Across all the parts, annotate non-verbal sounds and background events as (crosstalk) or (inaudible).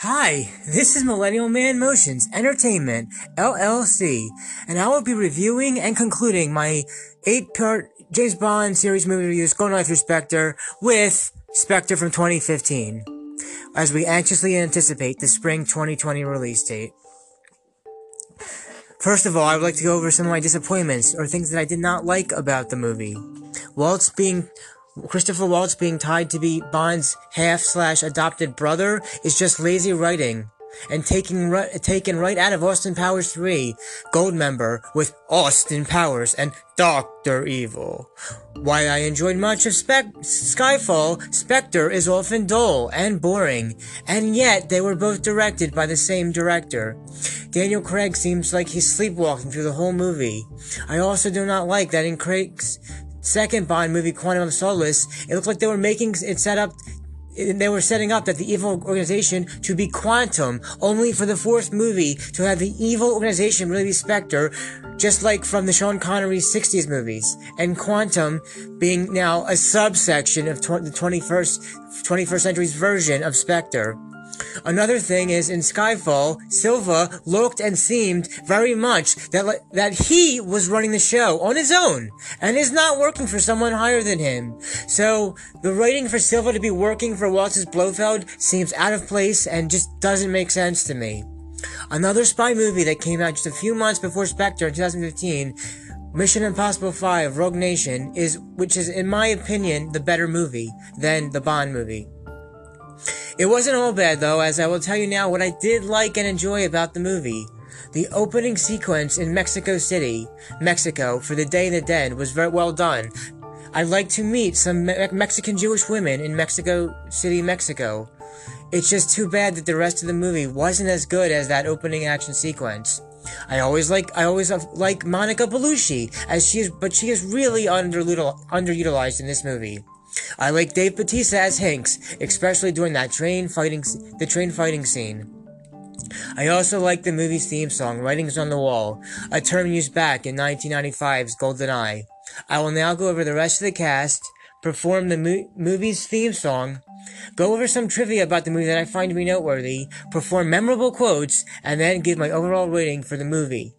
Hi, this is Millennial Man Motions Entertainment, LLC, and I will be reviewing and concluding my eight-part James Bond series movie reviews going through Spectre with Spectre from 2015, as we anxiously anticipate the spring 2020 release date. First of all, I would like to go over some of my disappointments or things that I did not like about the movie. Waltz being Christopher Waltz being tied to be Bond's half slash adopted brother is just lazy writing. And taking taken right out of Austin Powers 3, Goldmember with Austin Powers and Doctor Evil. While I enjoyed much of Spec- Skyfall, Spectre is often dull and boring, and yet they were both directed by the same director. Daniel Craig seems like he's sleepwalking through the whole movie. I also do not like that in Craig's second Bond movie, Quantum of Solace, it looked like they were making it set up they were setting up that the evil organization to be Quantum, only for the fourth movie to have the evil organization really be Spectre, just like from the Sean Connery 60s movies, and Quantum being now a subsection of tw- the 21st, 21st century's version of Spectre. Another thing is in Skyfall, Silva looked and seemed very much that that he was running the show on his own and is not working for someone higher than him. So the writing for Silva to be working for Waltz's Blofeld seems out of place and just doesn't make sense to me. Another spy movie that came out just a few months before Spectre in 2015 Mission Impossible 5 Rogue Nation is which is in my opinion the better movie than the Bond movie. It wasn't all bad though, as I will tell you now what I did like and enjoy about the movie. The opening sequence in Mexico City, Mexico, for the Day of the Dead was very well done. I'd like to meet some Me- Mexican Jewish women in Mexico City, Mexico. It's just too bad that the rest of the movie wasn't as good as that opening action sequence. I always like I always like Monica Bellucci as she is, but she is really underutilized in this movie. I like Dave Bautista as Hanks, especially during that train fighting, the train fighting scene. I also like the movie's theme song, Writings on the Wall, a term used back in 1995's GoldenEye. I will now go over the rest of the cast, perform the mo- movie's theme song, go over some trivia about the movie that I find to be noteworthy, perform memorable quotes, and then give my overall rating for the movie.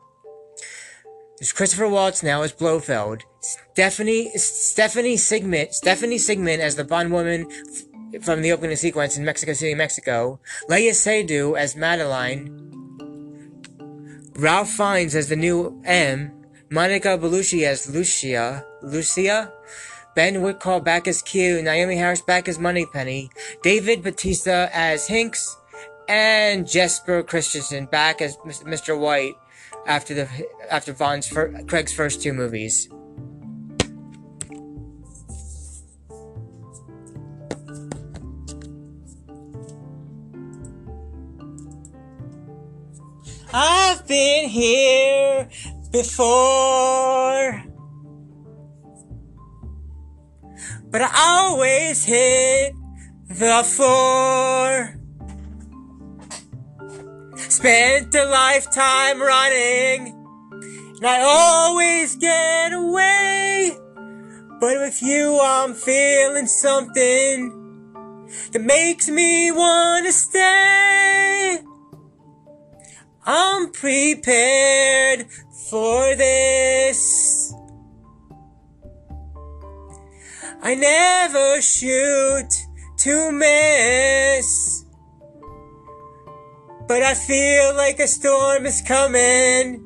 There's Christopher Waltz now as Blofeld. Stephanie Stephanie Sigman Stephanie Sigman as the Bond woman f- from the opening sequence in Mexico City, Mexico. Léa Seydoux as Madeleine. Ralph Fiennes as the new M. Monica Bellucci as Lucia. Lucia. Ben Whishaw back as Q. Naomie Harris back as Moneypenny. David Bautista as Hinx. And Jesper Christensen back as Mr. White after the after Bond's fir- Craig's first two movies. I've been here before, but I always hit the floor. Spent a lifetime running, and I always get away. But with you, I'm feeling something that makes me wanna stay. I'm prepared for this. I never shoot to miss. But I feel like a storm is coming.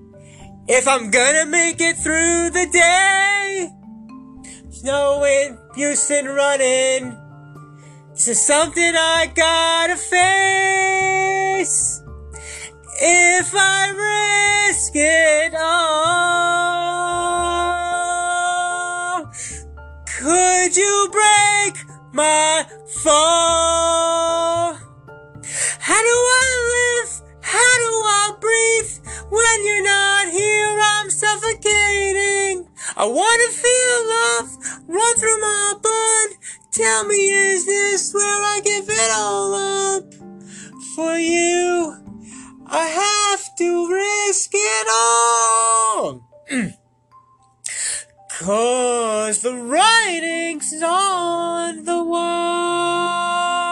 If I'm gonna make it through the day, snowing, Houston running. This is something I gotta face. If I risk it all, could you break my fall? How do I? How do I breathe? When you're not here, I'm suffocating. I wanna feel love run through my blood. Tell me, is this where I give it all up? For you, I have to risk it all. (clears throat) Cause the writing's on the wall.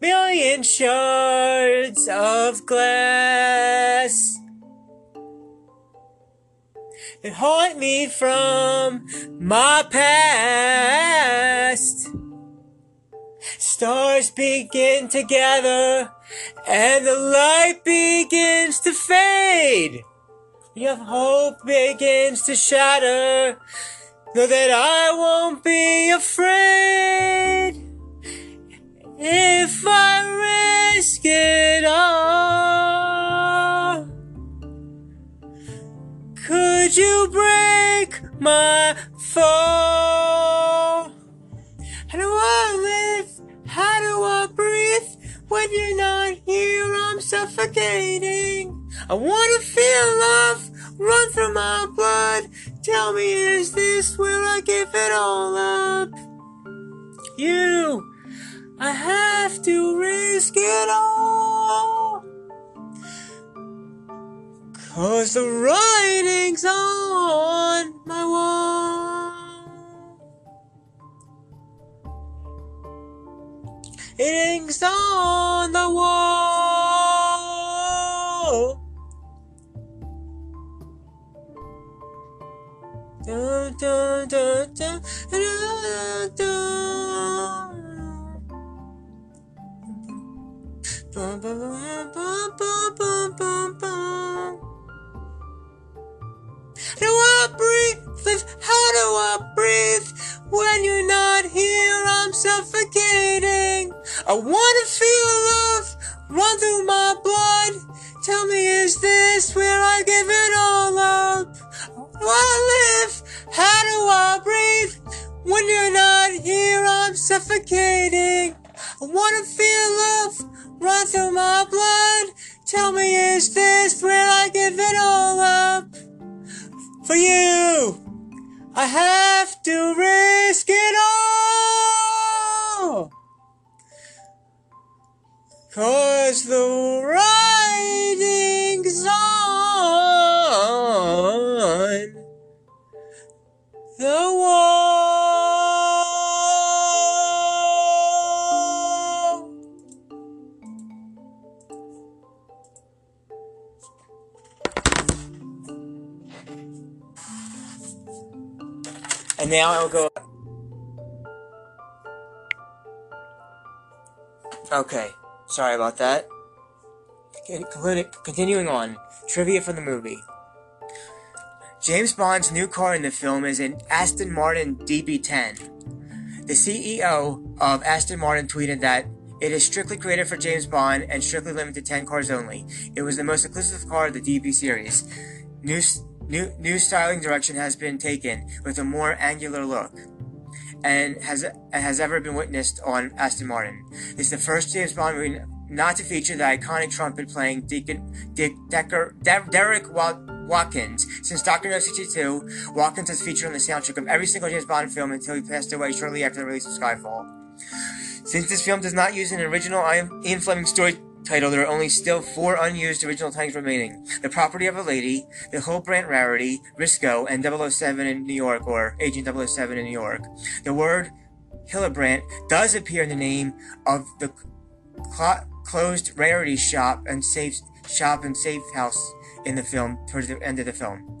Million shards of glass that haunt me from my past. Stars begin to gather and the light begins to fade. Your hope begins to shatter. Know that I won't be afraid if I risk it all. Could you break my fall? How do I live? How do I breathe? When you're not here, I'm suffocating. I wanna feel love run through my blood. Tell me, is this where I give it all up? You, I have to risk it all. Cause the writing's on my wall. It hangs on the wall. Dun, dun, dun, Do I breathe? How do I breathe? When you're not here, I'm suffocating. I wanna feel love run through my blood. Tell me, is this where I give it all up? I live? How do I breathe? When you're not here, I'm suffocating. I wanna feel love run through my blood. Tell me, is this where I give it all up? For you, I have to risk it all. Cause the writing's on the wall. And now I'll go. Okay, sorry about that. Continuing on, trivia for the movie. James Bond's new car in the film is an Aston Martin DB10. The CEO of Aston Martin tweeted that it is strictly created for James Bond and strictly limited to 10 cars only. It was the most exclusive car of the DB series. New, new, new styling direction has been taken with a more angular look and has has ever been witnessed on Aston Martin. It's the first James Bond movie not to feature the iconic trumpet playing Deacon, Dick Decker, De- Derek Wa- Watkins. Since Doctor No 62, Watkins has featured on the soundtrack of every single James Bond film until he passed away shortly after the release of Skyfall. Since this film does not use an original Ian Fleming story title, there are only still four unused original titles remaining. The Property of a Lady, The Hildebrand Rarity, Risico, and 007 in New York, or Agent 007 in New York. The word Hildebrand does appear in the name of the cl- closed rarity shop and safe shop and safe house in the film towards the end of the film.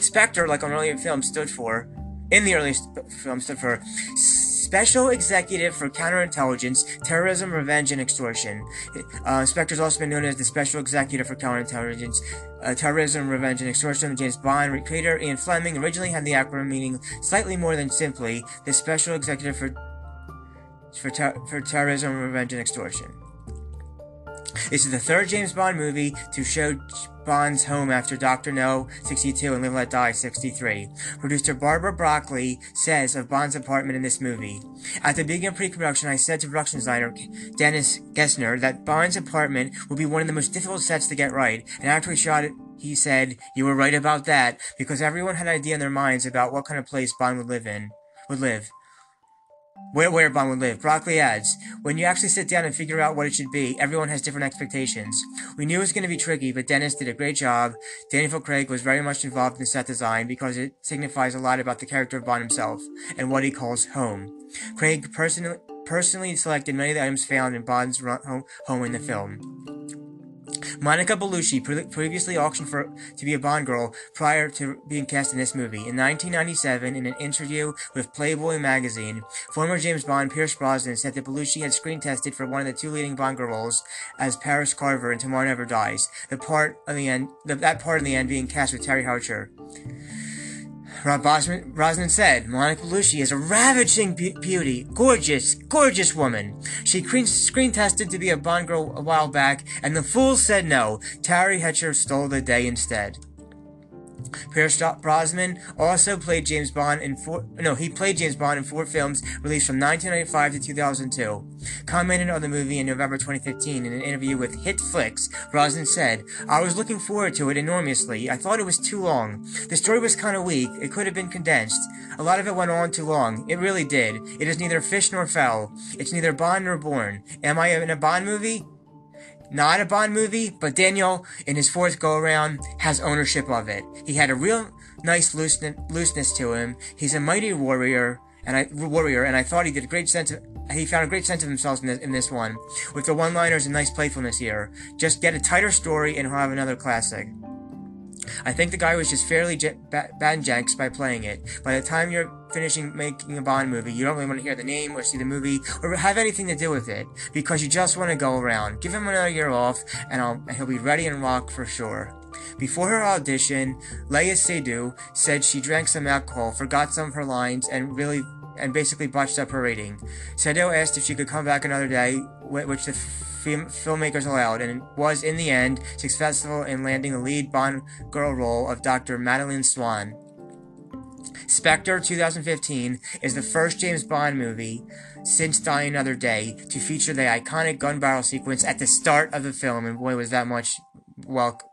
Spectre, like on earlier films, stood for in the earliest film stood for Special Executive for Counterintelligence, Terrorism, Revenge, and Extortion. Uh, Spectre has also been known as the Special Executive for Counterintelligence, uh, Terrorism, Revenge, and Extortion. James Bond creator Ian Fleming originally had the acronym meaning slightly more than simply the Special Executive for for, ter- for terrorism, revenge, and extortion. This is the third James Bond movie to show Bond's home after Dr. No 62 and Live Let Die 63. Producer Barbara Broccoli says of Bond's apartment in this movie. At the beginning of pre-production, I said to production designer Dennis Gassner that Bond's apartment would be one of the most difficult sets to get right, and after we shot it, he said, You were right about that, because everyone had an idea in their minds about what kind of place Bond would live in, would live where, where Bond would live. Broccoli adds, when you actually sit down and figure out what it should be, everyone has different expectations. We knew it was going to be tricky, but Dennis did a great job. Daniel Craig was very much involved in the set design because it signifies a lot about the character of Bond himself and what he calls home. Craig personally personally selected many of the items found in Bond's home in the film. Monica Bellucci, pre- previously auctioned for to be a Bond girl prior to being cast in this movie. In 1997, in an interview with Playboy magazine, former James Bond Pierce Brosnan said that Bellucci had screen tested for one of the two leading Bond girl roles as Paris Carver in Tomorrow Never Dies. The part of the end, the, that part in the end being cast with Teri Hatcher. Rob Brosnan said, Monica Bellucci is a ravishing be- beauty, gorgeous, gorgeous woman. She screen, screen tested to be a Bond girl a while back, and the fools said no. Teri Hatcher stole the day instead. Pierce Brosnan also played James Bond in four, no, he played James Bond in four films released from 1995 to 2002. Commented on the movie in November 2015 in an interview with HitFix, Brosnan said, I was looking forward to it enormously. I thought it was too long. The story was kind of weak. It could have been condensed. A lot of it went on too long. It really did. It is neither fish nor fowl. It's neither Bond nor Bourne. Am I in a Bond movie? Not a Bond movie, but Daniel, in his fourth go around, has ownership of it. He had a real nice looseness to him. He's a mighty warrior, and I warrior, and I thought he did a great sense of he found a great sense of himself in this, in this one, with the one-liners and nice playfulness here. Just get a tighter story, and he'll have another classic. I think the guy was just fairly j- bad janks by playing it. By the time you're finishing making a Bond movie, you don't really want to hear the name or see the movie or have anything to do with it because you just want to go around. Give him another year off, and, and he'll be ready and rock for sure. Before her audition, Léa Seydoux said she drank some alcohol, forgot some of her lines, and really and basically botched up her rating. Seydoux asked if she could come back another day, which the film- filmmakers allowed, and was in the end successful in landing the lead Bond girl role of Dr. Madeleine Swann. Spectre 2015 is the first James Bond movie since Die Another Day to feature the iconic gun barrel sequence at the start of the film, and boy, was that much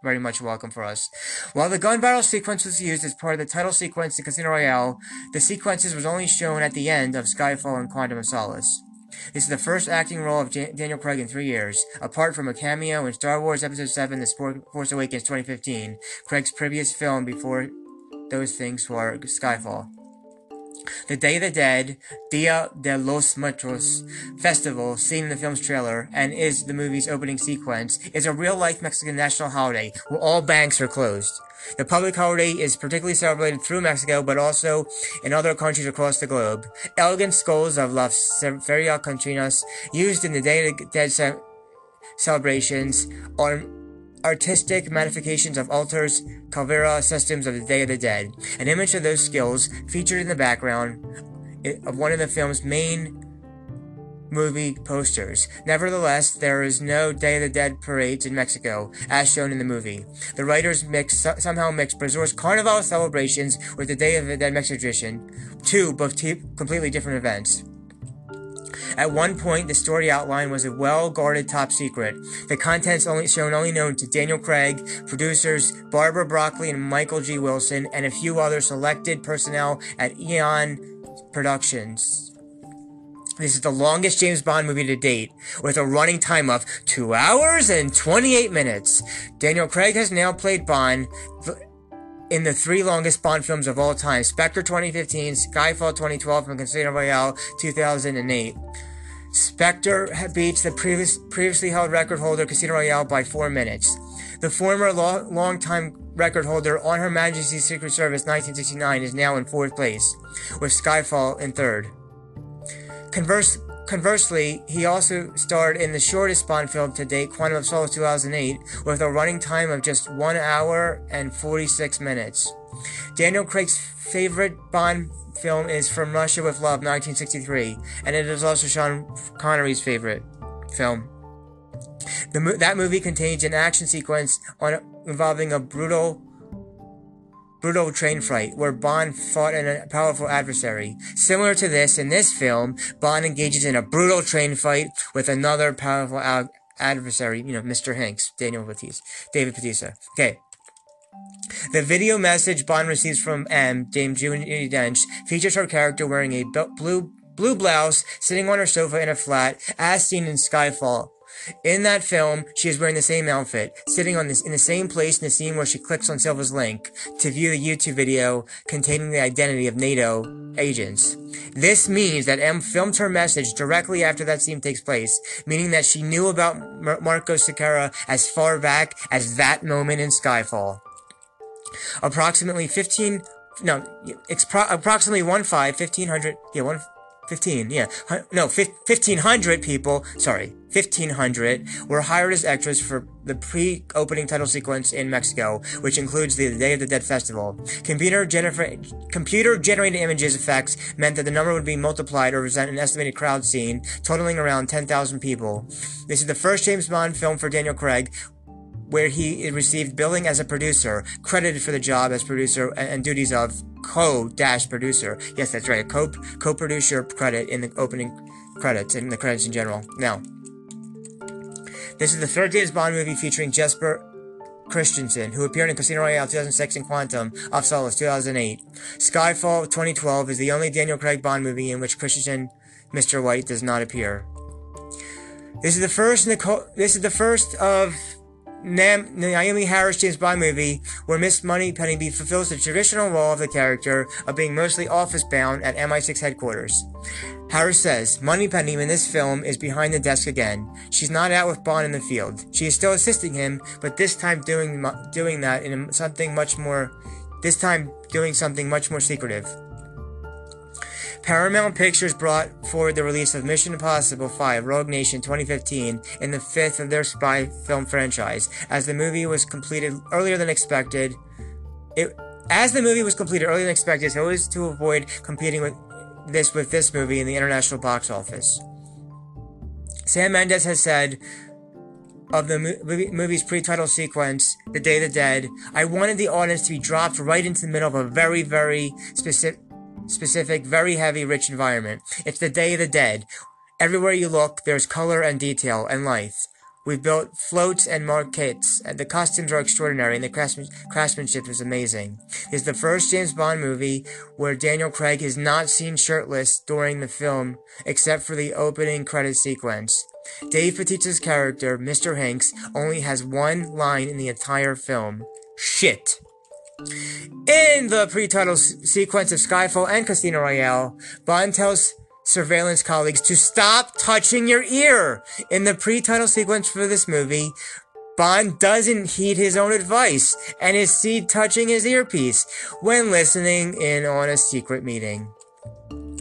very much welcome for us. While the gun barrel sequence was used as part of the title sequence in Casino Royale, the sequences was only shown at the end of Skyfall and Quantum of Solace. This is the first acting role of Daniel Craig in three years, apart from a cameo in Star Wars Episode 7 The Force Awakens 2015, Craig's previous film before those things were Skyfall. The Day of the Dead, Dia de los Muertos festival, seen in the film's trailer and is the movie's opening sequence, is a real-life Mexican national holiday where all banks are closed. The public holiday is particularly celebrated through Mexico, but also in other countries across the globe. Elegant skulls of Las Feria Catrinas, used in the Day of the Dead ce- celebrations, are artistic modifications of altars, caldera systems of the Day of the Dead. An image of those skills featured in the background of one of the film's main movie posters. Nevertheless, there is no Day of the Dead parades in Mexico, as shown in the movie. The writers mix, somehow mix Brazil's Carnival celebrations with the Day of the Dead Mexican tradition, two both completely different events. At one point, the story outline was a well-guarded top secret. The contents only shown only known to Daniel Craig, producers Barbara Broccoli and Michael G. Wilson, and a few other selected personnel at Eon Productions. This is the longest James Bond movie to date, with a running time of 2 hours and 28 minutes. Daniel Craig has now played Bond in the three longest Bond films of all time Spectre 2015, Skyfall 2012, and Casino Royale 2008. Spectre beats the previous, previously held record holder Casino Royale by four minutes. The former lo- long-time record holder on Her Majesty's Secret Service 1969 is now in fourth place, with Skyfall in third. Converse, conversely, he also starred in the shortest Bond film to date, Quantum of Solace 2008, with a running time of just 1 hour and 46 minutes. Daniel Craig's favorite Bond film is From Russia with Love 1963, and it is also Sean Connery's favorite film. The, that movie contains an action sequence on, involving a brutal brutal train fight where Bond fought a uh, powerful adversary. Similar to this, in this film, Bond engages in a brutal train fight with another powerful ad- adversary, you know, Mr. Hanks, Daniel Bautista, David Bautista. Okay. The video message Bond receives from M, Dame Judi Dench, features her character wearing a blue blue blouse, sitting on her sofa in a flat, as seen in Skyfall. In that film, she is wearing the same outfit, sitting on this in the same place in the scene where she clicks on Silva's link to view the YouTube video containing the identity of NATO agents. This means that M filmed her message directly after that scene takes place, meaning that she knew about Mar- Marco Sequeira as far back as that moment in Skyfall. Approximately 15 no, it's pro- approximately 1 5, 1500, yeah, 1 15, yeah. No, 1,500 people, sorry, 1,500 were hired as extras for the pre-opening title sequence in Mexico, which includes the Day of the Dead festival. Computer, gener- computer generated images effects meant that the number would be multiplied or represent an estimated crowd scene, totaling around 10,000 people. This is the first James Bond film for Daniel Craig, where he received billing as a producer, credited for the job as producer and, duties of co-producer. Yes, that's right, co co-producer credit in the opening credits and the credits in general. Now, this is the third James Bond movie featuring Jesper Christensen, who appeared in Casino Royale 2006 and Quantum of Solace 2008. Skyfall 2012 is the only Daniel Craig Bond movie in which Christensen, Mr. White, does not appear. This is the first. Nicole, this is the first of Nam- Naomie Harris James Bond movie where Miss Money Moneypenny fulfills the traditional role of the character of being mostly office bound at MI6 headquarters. Harris says, Moneypenny in this film is behind the desk again. She's not out with Bond in the field. She is still assisting him, but this time doing doing that in something much more this time doing something much more secretive. Paramount Pictures brought forward the release of Mission Impossible 5 Rogue Nation 2015 in the fifth of their spy film franchise. As the movie was completed earlier than expected, it, as the movie was completed earlier than expected, so as to avoid competing with this with this movie in the international box office. Sam Mendes has said of the movie, movie's pre-title sequence, The Day of the Dead, I wanted the audience to be dropped right into the middle of a very, very specific specific, very heavy, rich environment. It's the Day of the Dead. Everywhere you look, there's color and detail and life. We've built floats and maquettes, and uh, the costumes are extraordinary, and the craftsmanship is amazing. It's the first James Bond movie where Daniel Craig is not seen shirtless during the film, except for the opening credit sequence. Dave Bautista's character, Mr. Hanks, only has one line in the entire film. Shit. In the pre-title s- sequence of Skyfall and Casino Royale, Bond tells surveillance colleagues to stop touching your ear. In the pre-title sequence for this movie, Bond doesn't heed his own advice and is seen touching his earpiece when listening in on a secret meeting.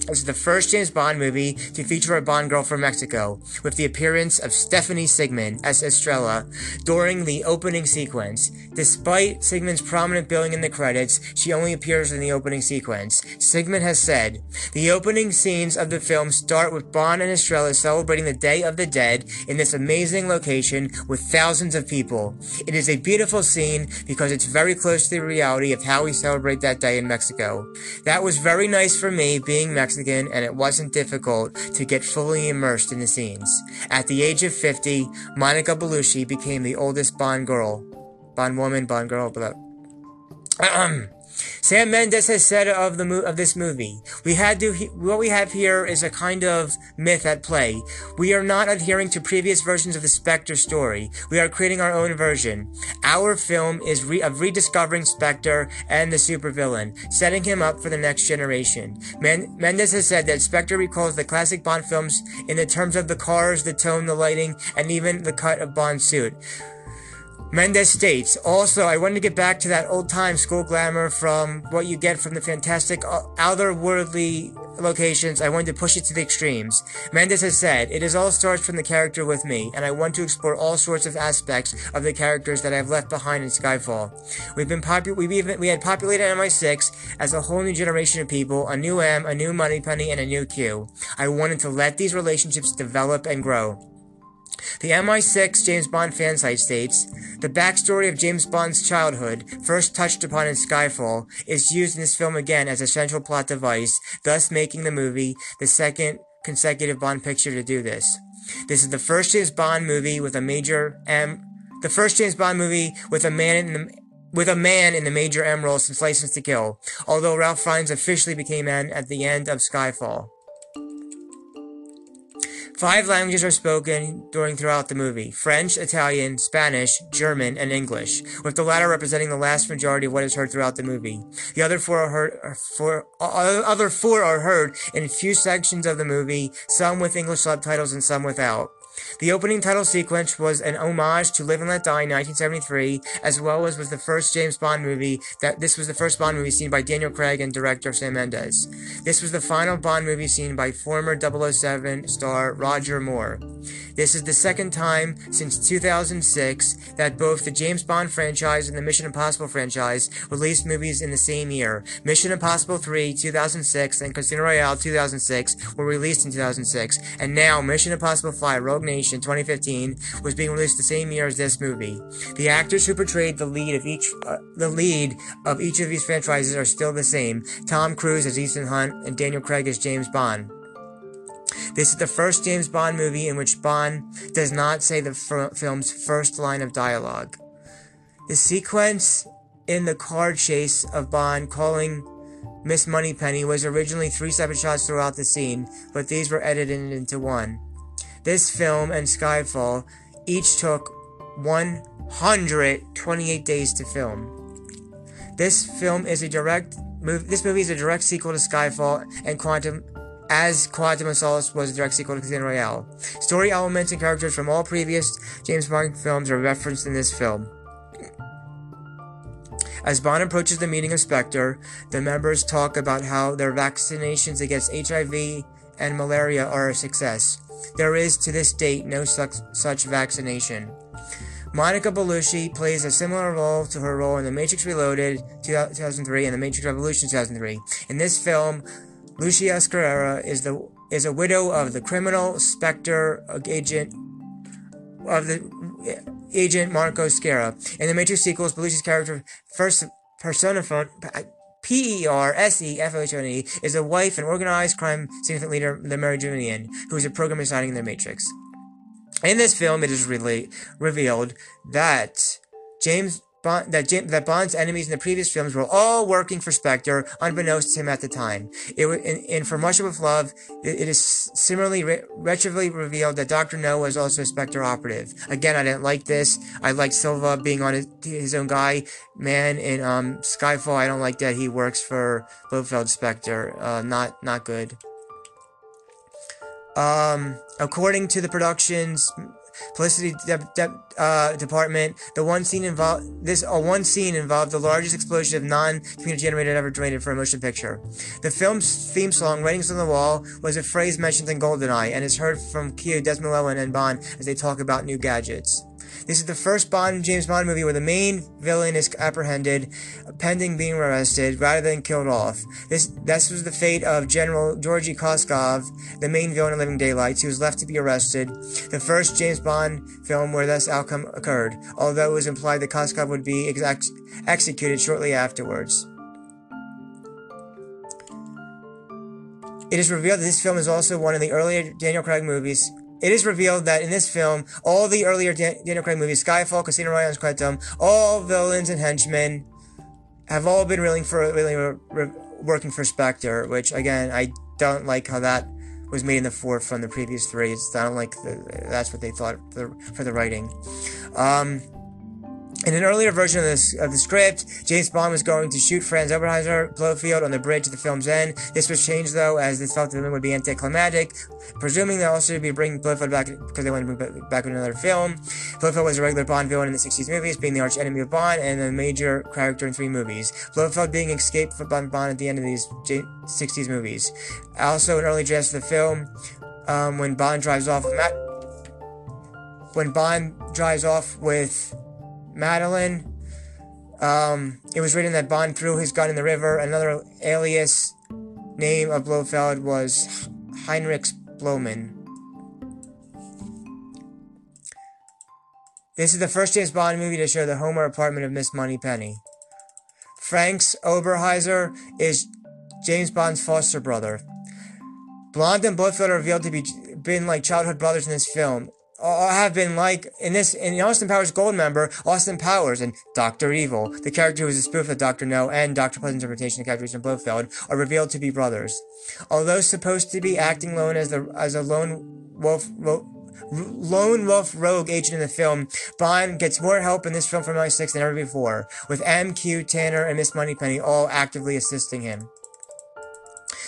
This is the first James Bond movie to feature a Bond girl from Mexico, with the appearance of Stephanie Sigman as Estrella during the opening sequence. Despite Sigman's prominent billing in the credits, she only appears in the opening sequence. Sigmund has said, The opening scenes of the film start with Bond and Estrella celebrating the Day of the Dead in this amazing location with thousands of people. It is a beautiful scene because it's very close to the reality of how we celebrate that day in Mexico. That was very nice for me being Mexican Mexican, and it wasn't difficult to get fully immersed in the scenes. At the age of 50, Monica Bellucci became the oldest Bond girl. Bond woman, Bond girl, blah. (clears throat) Sam Mendes has said of the mo- of this movie, we had to he- what we have here is a kind of myth at play. We are not adhering to previous versions of the Spectre story. We are creating our own version. Our film is re- of rediscovering Spectre and the supervillain, setting him up for the next generation. Men- Mendes has said that Spectre recalls the classic Bond films in the terms of the cars, the tone, the lighting, and even the cut of Bond's suit. Mendes states, also, I wanted to get back to that old time school glamour from what you get from the fantastic uh, otherworldly locations. I wanted to push it to the extremes. Mendes has said, it is all starts from the character with me, and I want to explore all sorts of aspects of the characters that I've left behind in Skyfall. We've been popu- we've even, we had populated MI6 as a whole new generation of people, a new M, a new Moneypenny, and a new Q. I wanted to let these relationships develop and grow. The MI6 James Bond fan site states, the backstory of James Bond's childhood, first touched upon in Skyfall, is used in this film again as a central plot device, thus making the movie the second consecutive Bond picture to do this. This is the first James Bond movie with a major M, the first James Bond movie with a man in the with a man in the major role since License to Kill, although Ralph Fiennes officially became N at the end of Skyfall. Five languages are spoken during throughout the movie French, Italian, Spanish, German, and English, with the latter representing the vast majority of what is heard throughout the movie. The other four are heard, are uh, other four are heard in a few sections of the movie, some with English subtitles and some without. The opening title sequence was an homage to Live and Let Die in 1973, as well as was the first James Bond movie that this was the first Bond movie seen by Daniel Craig and director Sam Mendes. This was the final Bond movie seen by former 007 star Roger Moore. This is the second time since 2006 that both the James Bond franchise and the Mission Impossible franchise released movies in the same year. Mission Impossible 3 2006 and Casino Royale 2006 were released in 2006, and now Mission Impossible 5 Rogue Nation 2015 was being released the same year as this movie. The actors who portrayed the lead of each uh, the lead of each of these franchises are still the same. Tom Cruise as Ethan Hunt and Daniel Craig as James Bond. This is the first James Bond movie in which Bond does not say the film's first line of dialogue. The sequence in the car chase of Bond calling Miss Moneypenny was originally three separate shots throughout the scene, but these were edited into one. This film and Skyfall each took 128 days to film. This film is a direct move. This movie is a direct sequel to Skyfall and Quantum as Quantum of Solace was a direct sequel to Casino Royale. Story elements and characters from all previous James Bond films are referenced in this film. As Bond approaches the meeting of Spectre, the members talk about how their vaccinations against HIV and malaria are a success. There is, to this date, no such, such vaccination. Monica Bellucci plays a similar role to her role in The Matrix Reloaded 2003 and The Matrix Revolution 2003. In this film, Lucia Scarrera is the is a widow of the criminal Spectre agent of the eh, agent Marco Sciarra. In the Matrix sequels, Bellucci's character first personified P-E-R-S-E-F-O-H-O-N-E is a wife and organized crime significant leader, the Merovingian, who is a program residing in the Matrix. In this film, it is really revealed that James Bond, that, James, that Bond's enemies in the previous films were all working for Spectre, unbeknownst to him at the time. It For Much of Love, it, it is similarly re- retroactively revealed that Doctor No was also a Spectre operative. Again, I didn't like this. I liked Silva being on his, his own guy. Man, in um, Skyfall, I don't like that he works for Blofeld Spectre. Uh, not not good. Um, according to the production's publicity de- de- uh, department. The one scene involved this uh, one scene involved the largest explosion of non-computer generated ever generated for a motion picture. The film's theme song, "Writings on the Wall," was a phrase mentioned in GoldenEye and is heard from Desmond Llewellyn, and Bond as they talk about new gadgets. This is the first Bond James Bond movie where the main villain is apprehended, pending being arrested, rather than killed off. This this was the fate of General Georgy Koskov, the main villain in Living Daylights, who was left to be arrested. The first James Bond film where this outcome occurred, although it was implied that Koskov would be ex- executed shortly afterwards. It is revealed that this film is also one of the earlier Daniel Craig movies it is revealed that in this film, all the earlier Dan- Daniel Craig movies, Skyfall, Casino Royale, and Quantum, all villains and henchmen have all been really for really re- re- working for Spectre, which again I don't like how that was made in the fourth from the previous three. It's, I don't like the, that's what they thought for the, for the writing. Um, in an earlier version of, this, of the script, James Bond was going to shoot Franz Oberhauser Blofeld on the bridge at the film's end. This was changed though, as they thought the film would be anticlimactic, presuming they'll also be bringing Blofeld back because they wanted to bring back another film. Blofeld was a regular Bond villain in the 60s movies, being the arch enemy of Bond and a major character in three movies. Blofeld being escaped from Bond at the end of these 60s movies. Also, an early draft of the film, um, when Bond drives off with Matt, when Bond drives off with Madeleine. Um, it was written that Bond threw his gun in the river. Another alias name of Blofeld was Heinrich Bloman. This is the first James Bond movie to show the Homer apartment of Miss Moneypenny. Franz Oberhauser is James Bond's foster brother. Blonde and Blofeld are revealed to be been like childhood brothers in this film Uh, uh, have been like in this in Austin Powers Gold Member, Austin Powers and Doctor Evil, the character who is a spoof of Doctor No, and Doctor Pleasence's interpretation of Captain Blofeld are revealed to be brothers. Although supposed to be acting alone as the as a lone wolf, lone wolf rogue agent in the film, Bond gets more help in this film from MI6 than ever before, with MQ, Tanner, and Miss Moneypenny all actively assisting him.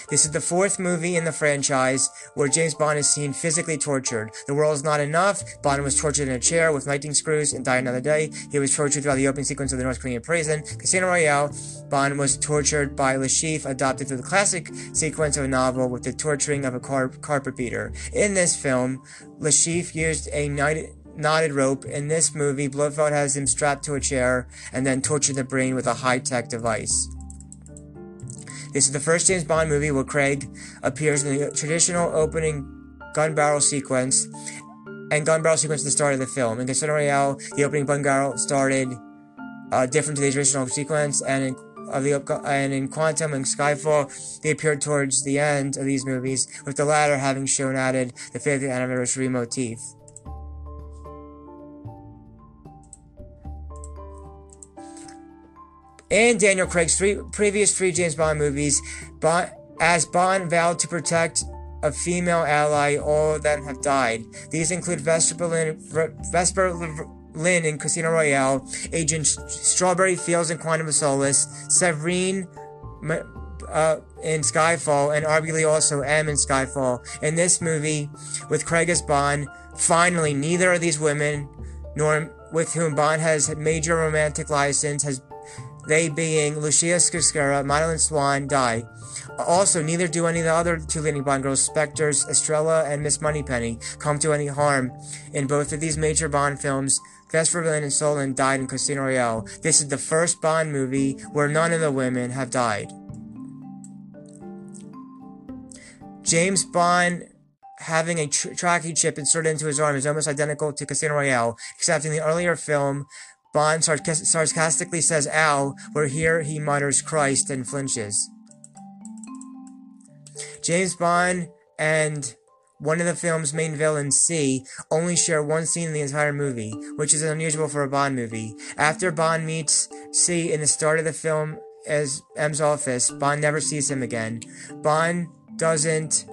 This is the fourth movie in the franchise where James Bond is seen physically tortured. The World is Not Enough, Bond was tortured in a chair with lightning screws and died another day. He was tortured throughout the opening sequence of the North Korean prison. Casino Royale, Bond was tortured by Chiffre, adopted to the classic sequence of a novel with the torturing of a car- carpet beater. In this film, Chiffre used a knotted, rope. In this movie, Blofeld has him strapped to a chair and then tortured the brain with a high-tech device. This is the first James Bond movie where Craig appears in the traditional opening gun barrel sequence and gun barrel sequence at the start of the film. In Casino Royale, the opening gun barrel started uh, different to the original sequence, and in, the and in Quantum and Skyfall, they appeared towards the end of these movies, with the latter having shown added the 50th anniversary motif. In Daniel Craig's three previous three James Bond movies, Bond, as Bond vowed to protect a female ally, all of them have died. These include Vesper Lynd, Vesper Lynd in Casino Royale, Agent Strawberry Fields in Quantum of Solace, Severine uh, in Skyfall, and arguably also M in Skyfall. In this movie, with Craig as Bond, finally, neither of these women, nor with whom Bond has major romantic license, has they being Lucia Scarcera, Madeleine Swann, die. Also, neither do any of the other two leading Bond girls, Spectres, Estrella, and Miss Moneypenny, come to any harm. In both of these major Bond films, Vesper Lynd and Solon died in Casino Royale. This is the first Bond movie where none of the women have died. James Bond having a tr- tracking chip inserted into his arm is almost identical to Casino Royale, except in the earlier film, Bond sarcastically says ow, where here he mutters Christ and flinches. James Bond and one of the film's main villains, C, only share one scene in the entire movie, which is unusual for a Bond movie. After Bond meets C in the start of the film as M's office, Bond never sees him again. Bond doesn't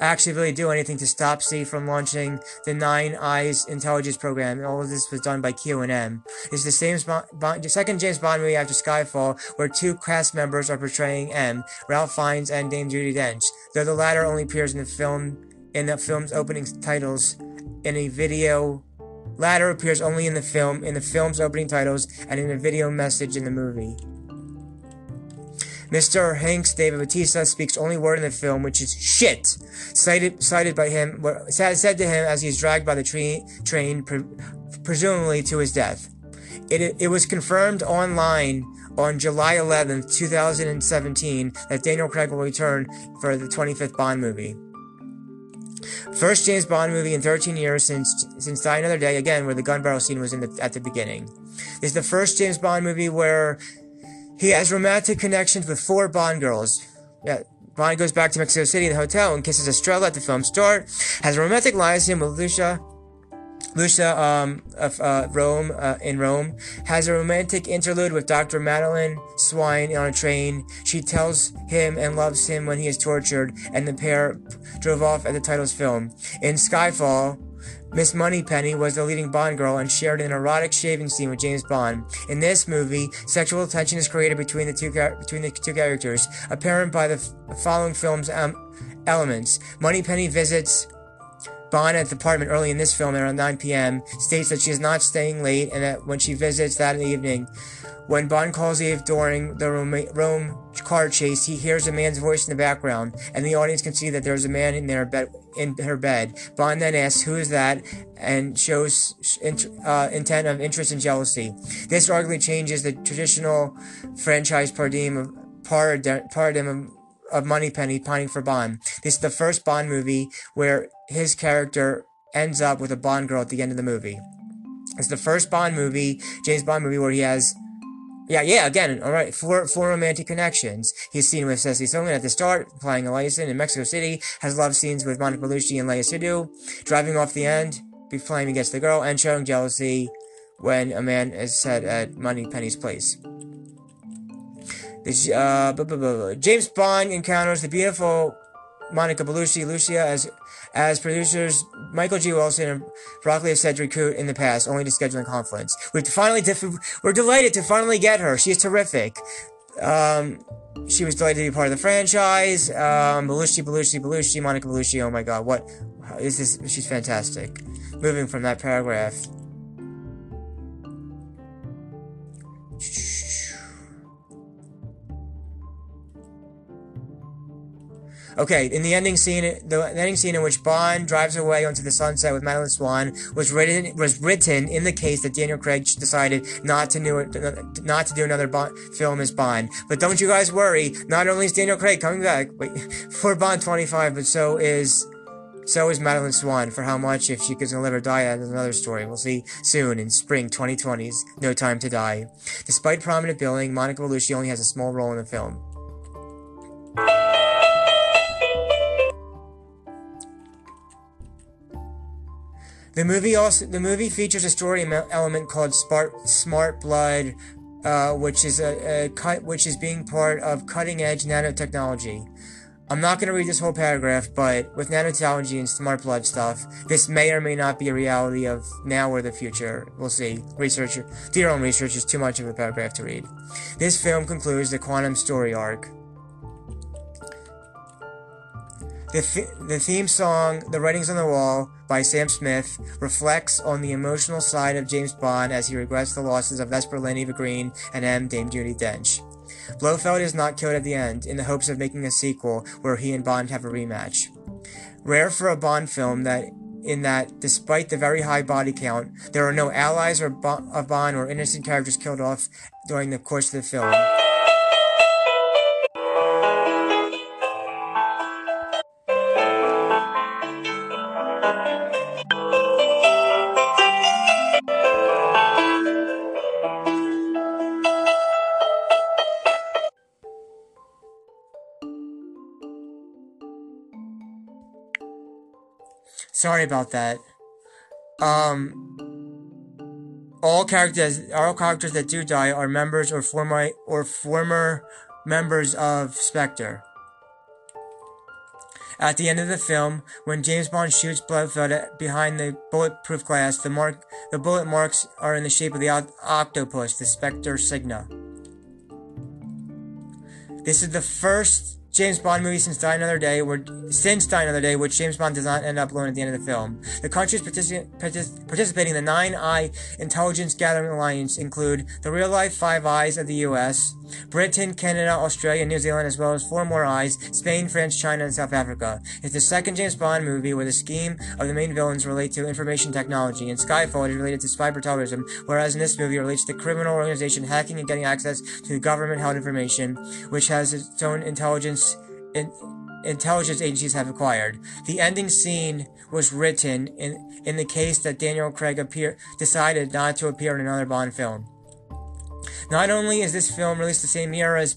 actually really do anything to stop C from launching the Nine Eyes intelligence program. All of this was done by Q&M. It's the same Bond, second James Bond movie after Skyfall, where two cast members are portraying M, Ralph Fiennes and Dame Judi Dench, though the latter only appears in the film in the film's opening titles in a video latter appears only in the film in the film's opening titles and in a video message in the movie. Mr. Hanks David Bautista speaks only word in the film, which is shit, cited cited by him, said to him as he's dragged by the tra- train, pre- presumably to his death. It, it was confirmed online on July 11th, 2017, that Daniel Craig will return for the 25th Bond movie. First James Bond movie in 13 years since since Die Another Day, again, where the gun barrel scene was in the, at the beginning. This is the first James Bond movie where he has romantic connections with four Bond girls. Yeah, Bond goes back to Mexico City in the hotel and kisses Estrella at the film start. Has a romantic liaison with Lucia. Lucia um, of uh, Rome uh, in Rome has a romantic interlude with Dr. Madeleine Swann on a train. She tells him and loves him when he is tortured, and the pair drove off at the title's film. In Skyfall, Miss Moneypenny was the leading Bond girl and shared an erotic shaving scene with James Bond. In this movie, sexual tension is created between the two between the two characters, apparent by the following film's um, elements. Moneypenny visits Bond at the apartment early in this film around 9 p.m. states that she is not staying late and that when she visits that evening, when Bond calls Eve during the Rome, car chase, he hears a man's voice in the background, and the audience can see that there's a man in their bed. In her bed, Bond then asks, "Who is that?" and shows uh, intent of interest and jealousy. This arguably changes the traditional franchise paradigm of paradigm of, of Moneypenny pining for Bond. This is the first Bond movie where his character ends up with a Bond girl at the end of the movie. It's the first Bond movie, James Bond movie, where he has yeah, yeah, again, alright, four, four romantic connections. He's seen with Cecily Solon at the start, playing Eliason in Mexico City, has love scenes with Monica Bellucci and Léa Seydoux, driving off the end, be playing against the girl, and showing jealousy when a man is set at Moneypenny's place. Uh, James Bond encounters the beautiful Monica Bellucci, Lucia as as producers Michael G. Wilson and Broccoli have said to recruit in the past, only to scheduling conflicts. We've finally def- we're delighted to finally get her. She is terrific. Um, she was delighted to be part of the franchise. Um, Bellucci, Bellucci, Bellucci, Monica Bellucci. Oh my God, what is this? She's fantastic. Moving from that paragraph. Okay, in the ending scene, the ending scene in which Bond drives away onto the sunset with Madeleine Swann was written was written in the case that Daniel Craig decided not to do not to do another Bond film as Bond. But don't you guys worry, not only is Daniel Craig coming back wait, (laughs) for Bond 25, but so is so is Madeleine Swann. For how much, if she could live or die, that's another story. We'll see soon in spring 2020's No Time to Die. Despite prominent billing, Monica Bellucci only has a small role in the film. The movie also the movie features a story element called Smart Smart Blood, uh, which is a, a cut which is being part of cutting edge nanotechnology. I'm not going to read this whole paragraph, but with nanotechnology and smart blood stuff, this may or may not be a reality of now or the future. We'll see. Researcher, do your own research. Is too much of a paragraph to read. This film concludes the quantum story arc. The, the theme song, The Writing's on the Wall, by Sam Smith, reflects on the emotional side of James Bond as he regrets the losses of Vesper Eva Green, and M. Dame Judi Dench. Blofeld is not killed at the end, in the hopes of making a sequel where he and Bond have a rematch. Rare for a Bond film that in that, despite the very high body count, there are no allies or bo- of Bond or innocent characters killed off during the course of the film. Sorry about that. Um, all characters, all characters that do die are members or former or former members of Spectre. At the end of the film, when James Bond shoots Blofeld behind the bulletproof glass, the mark, the bullet marks are in the shape of the octopus, the Spectre Signa. This is the first James Bond movie since Die Another Day, where since Die Another Day, which James Bond does not end up alone at the end of the film. The countries partici- partic- participating in the Nine Eye Intelligence Gathering Alliance include the real life Five Eyes of the U.S., Britain, Canada, Australia, New Zealand, as well as four more eyes, Spain, France, China, and South Africa. It's the second James Bond movie where the scheme of the main villains relate to information technology. In Skyfall, is related to spy terrorism, whereas in this movie it relates to criminal organization hacking and getting access to government-held information, which has its own intelligence in, intelligence agencies have acquired. The ending scene was written in, in the case that Daniel Craig appear, decided not to appear in another Bond film. Not only is this film released the same year as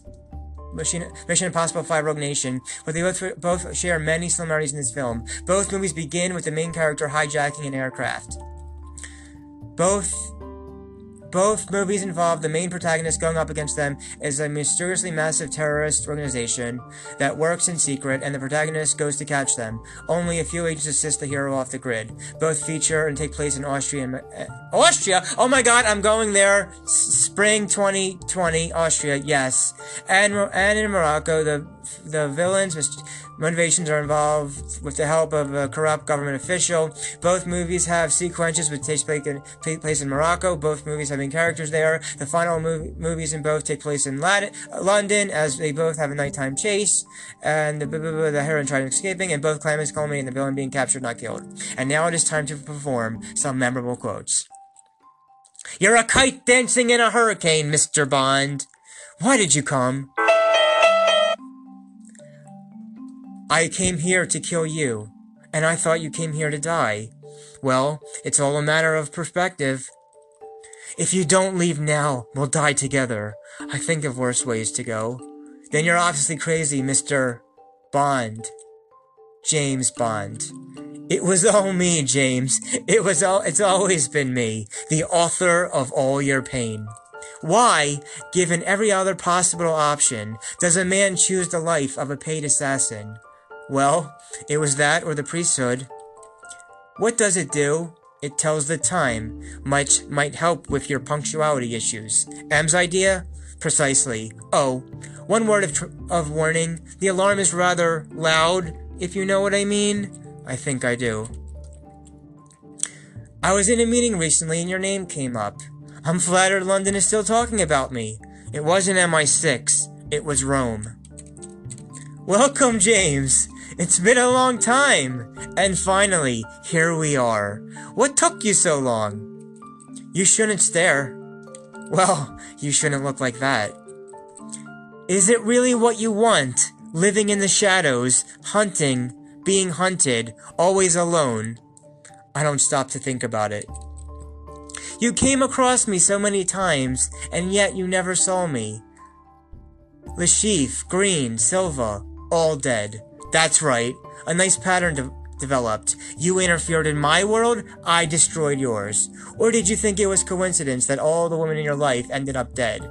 Mission, Mission Impossible 5 Rogue Nation, but they both, both share many similarities in this film. Both movies begin with the main character hijacking an aircraft. Both both movies involve the main protagonist going up against them as a mysteriously massive terrorist organization that works in secret, and the protagonist goes to catch them. Only a few agents assist the hero off the grid. Both feature and take place in Austria. Uh, Austria? Oh my god, I'm going there. Spring 2020, Austria, yes. And, and in Morocco, the the villains, motivations are involved with the help of a corrupt government official. Both movies have sequences which take place in Morocco. Both movies have characters there. The final movie, movies in both take place in Latin, London, as they both have a nighttime chase, and the, the heroine trying escaping, and both climax culminate in the villain being captured, not killed. And now it is time to perform some memorable quotes. You're a kite dancing in a hurricane, Mr. Bond. Why did you come? I came here to kill you, and I thought you came here to die. Well, it's all a matter of perspective. If you don't leave now, we'll die together. I think of worse ways to go. Then you're obviously crazy, Mr. Bond. James Bond. It was all me, James. It was all, it's always been me, the author of all your pain. Why, given every other possible option, does a man choose the life of a paid assassin? Well, it was that or the priesthood. What does it do? It tells the time, which might help with your punctuality issues. M's idea? Precisely. Oh, one word of, tr- of warning. The alarm is rather loud, if you know what I mean. I think I do. I was in a meeting recently and your name came up. I'm flattered London is still talking about me. It wasn't MI6, it was Rome. Welcome, James. It's been a long time. And finally, here we are. What took you so long? You shouldn't stare. Well, you shouldn't look like that. Is it really what you want? Living in the shadows, hunting, being hunted, always alone. I don't stop to think about it. You came across me so many times, and yet you never saw me. Lashif, Greene, Silva, all dead. That's right. A nice pattern de- developed. You interfered in my world, I destroyed yours. Or did you think it was coincidence that all the women in your life ended up dead?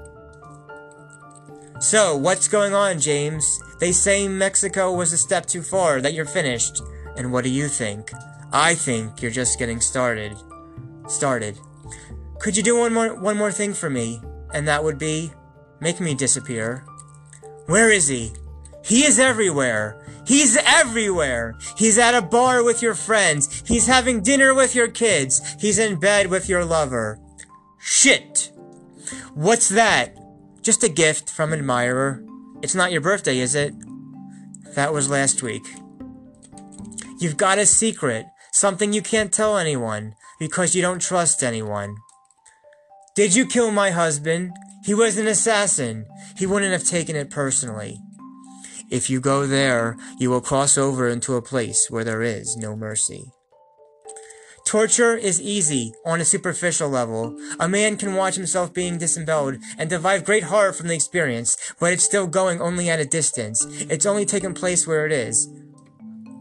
So, what's going on, James? They say Mexico was a step too far, that you're finished. And what do you think? I think you're just getting started. Started. Could you do one more one more thing for me? And that would be make me disappear. Where is he? He is everywhere. He's everywhere. He's at a bar with your friends. He's having dinner with your kids. He's in bed with your lover. Shit. What's that? Just a gift from admirer. It's not your birthday, is it? That was last week. You've got a secret. Something you can't tell anyone. Because you don't trust anyone. Did you kill my husband? He was an assassin. He wouldn't have taken it personally. If you go there, you will cross over into a place where there is no mercy. Torture is easy on a superficial level. A man can watch himself being disemboweled and derive great horror from the experience, but it's still going only at a distance. It's only taking place where it is.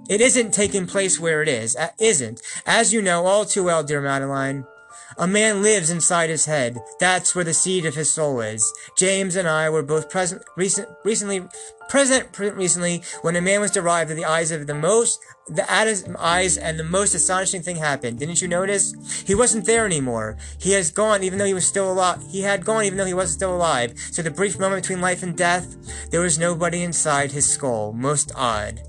It isn't taking place where it is. Isn't. As you know all too well, dear Madeleine. A man lives inside his head. That's where the seed of his soul is. James and I were both present recent, recently present recently when a man was derived in the eyes of the most the at his eyes and the most astonishing thing happened. Didn't you notice? He wasn't there anymore. He has gone even though he was still alive. He had gone even though he wasn't still alive. So the brief moment between life and death, there was nobody inside his skull. Most odd.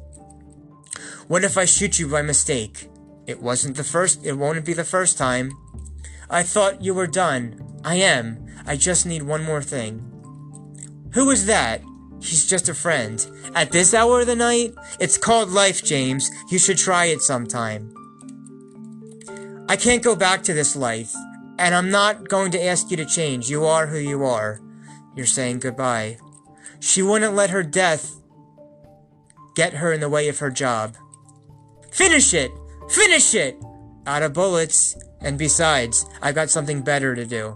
What if I shoot you by mistake? It wasn't the first, it won't be the first time. I thought you were done. I am. I just need one more thing. Who is that? He's just a friend. At this hour of the night? It's called life, James. You should try it sometime. I can't go back to this life, and I'm not going to ask you to change. You are who you are. You're saying goodbye. She wouldn't let her death get her in the way of her job. Finish it! Finish it! Out of bullets. And besides, I've got something better to do.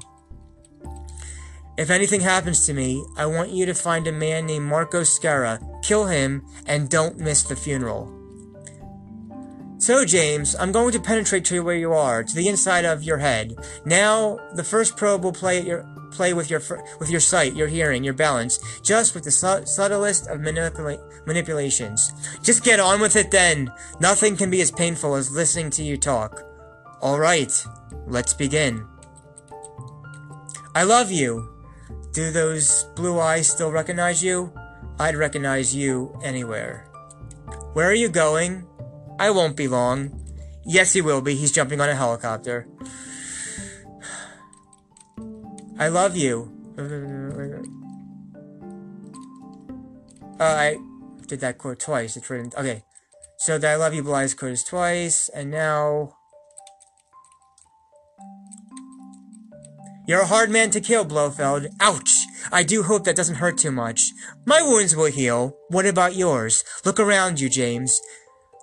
If anything happens to me, I want you to find a man named Marco Sciarra, kill him, and don't miss the funeral. So, James, I'm going to penetrate to where you are, to the inside of your head. Now, the first probe will play at your play with your with your sight, your hearing, your balance, just with the su- subtlest of manipula- manipulations. Just get on with it then. Nothing can be as painful as listening to you talk. All right, let's begin. I love you. Do those blue eyes still recognize you? I'd recognize you anywhere. Where are you going? I won't be long. Yes, he will be. He's jumping on a helicopter. I love you. Uh, I did that quote twice. It's written. Okay. So the I love you, Blue Eyes quote is twice, and now You're a hard man to kill, Blofeld. Ouch! I do hope that doesn't hurt too much. My wounds will heal. What about yours? Look around you, James.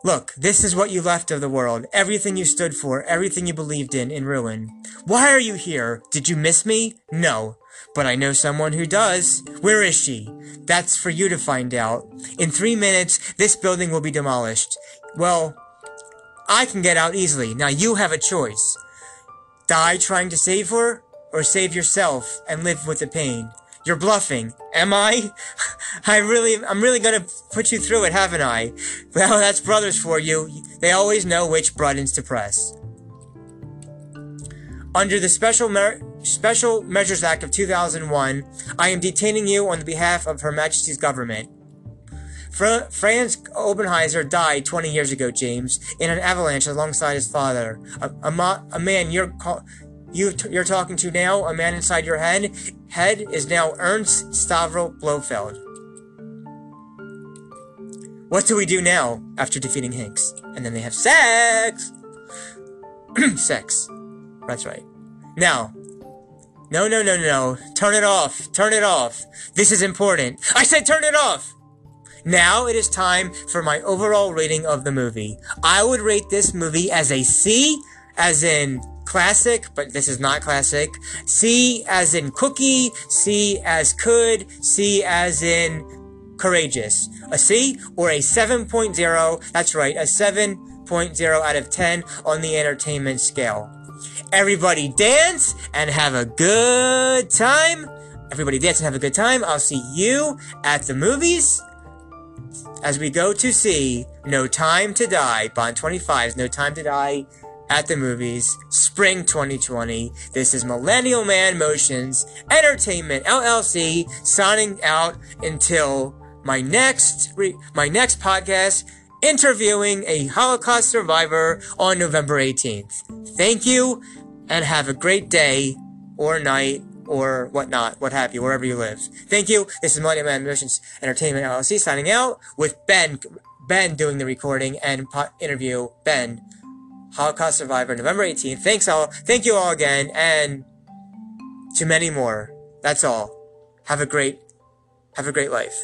Look, this is what you left of the world. Everything you stood for, everything you believed in, in ruin. Why are you here? Did you miss me? No. But I know someone who does. Where is she? That's for you to find out. In three minutes, this building will be demolished. Well, I can get out easily. Now you have a choice. Die trying to save her, or save yourself and live with the pain. You're bluffing. Am I? (laughs) I really, I'm really gonna put you through it, haven't I? Well, that's brothers for you. They always know which buttons to press. Under the Special Mer- Special Measures Act of 2001, I am detaining you on behalf of Her Majesty's government. Fra- Franz Oberhauser died 20 years ago, James, in an avalanche alongside his father. A, a, mo- a man you t- you're talking to now, a man inside your head, head is now Ernst Stavro Blofeld. What do we do now after defeating Hinx? And then they have sex! (clears throat) sex. That's right. Now, no, no, no, no. Turn it off. Turn it off. This is important. I said turn it off! Now it is time for my overall rating of the movie. I would rate this movie as a C, as in classic, but this is not classic. C as in cookie, C as could, C as in courageous. A C or a 7.0, that's right, a 7.0 out of 10 on the entertainment scale. Everybody dance and have a good time. Everybody dance and have a good time. I'll see you at the movies as we go to see No Time to Die, Bond 25's No Time to Die at the movies, spring 2020. This is Millennial Man Motions Entertainment LLC signing out until my next re- my next podcast interviewing a Holocaust survivor on November 18th. Thank you and have a great day or night or whatnot, what have you, wherever you live. Thank you. This is Millennial Man Motions Entertainment LLC signing out with Ben, Ben doing the recording and po- interview Ben, Holocaust survivor, November 18th. Thanks all. Thank you all again and to many more. That's all. Have a great, have a great life.